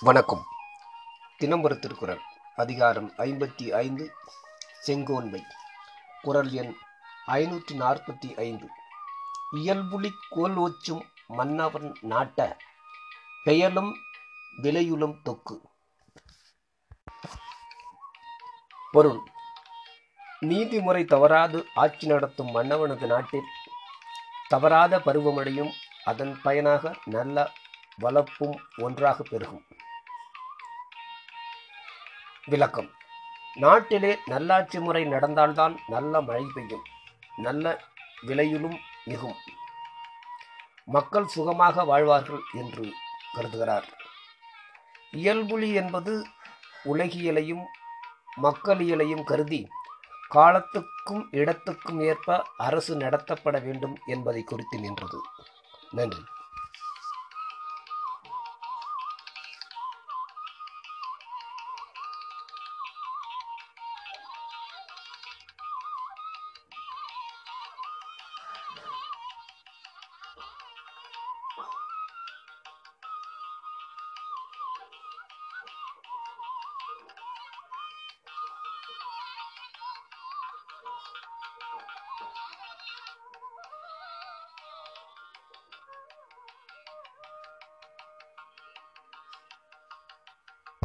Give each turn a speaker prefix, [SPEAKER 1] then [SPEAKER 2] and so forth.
[SPEAKER 1] வணக்கம். தினம்பர திருக்குறள் அதிகாரம் ஐம்பத்தி ஐந்து செங்கோன்மை. குரல் எண் ஐநூற்றி நாற்பத்தி ஐந்து. இயல்புலி கோல் ஒச்சும் மன்னவன் நாட்ட பெயலும் விலையுளும் தொக்கு. பொருள் நீதிமுறை தவறாது ஆட்சி நடத்தும் மன்னவனது நாட்டில் தவறாத பருவமடையும் அதன் பயனாக நல்ல வளப்பும் ஒன்றாக பெருகும். விளக்கம். நாட்டிலே நல்லாட்சி முறை நடந்தால்தான் நல்ல மழை பெய்யும். நல்ல விலையிலும் மிகும். மக்கள் சுகமாக வாழ்வார்கள் என்று கருதுகிறார். இயல்புலி என்பது உலகியலையும் மக்களியலையும் கருதி காலத்துக்கும் இடத்துக்கும் ஏற்ப அரசு நடத்தப்பட வேண்டும் என்பதை குறித்து நின்றது. நன்றி.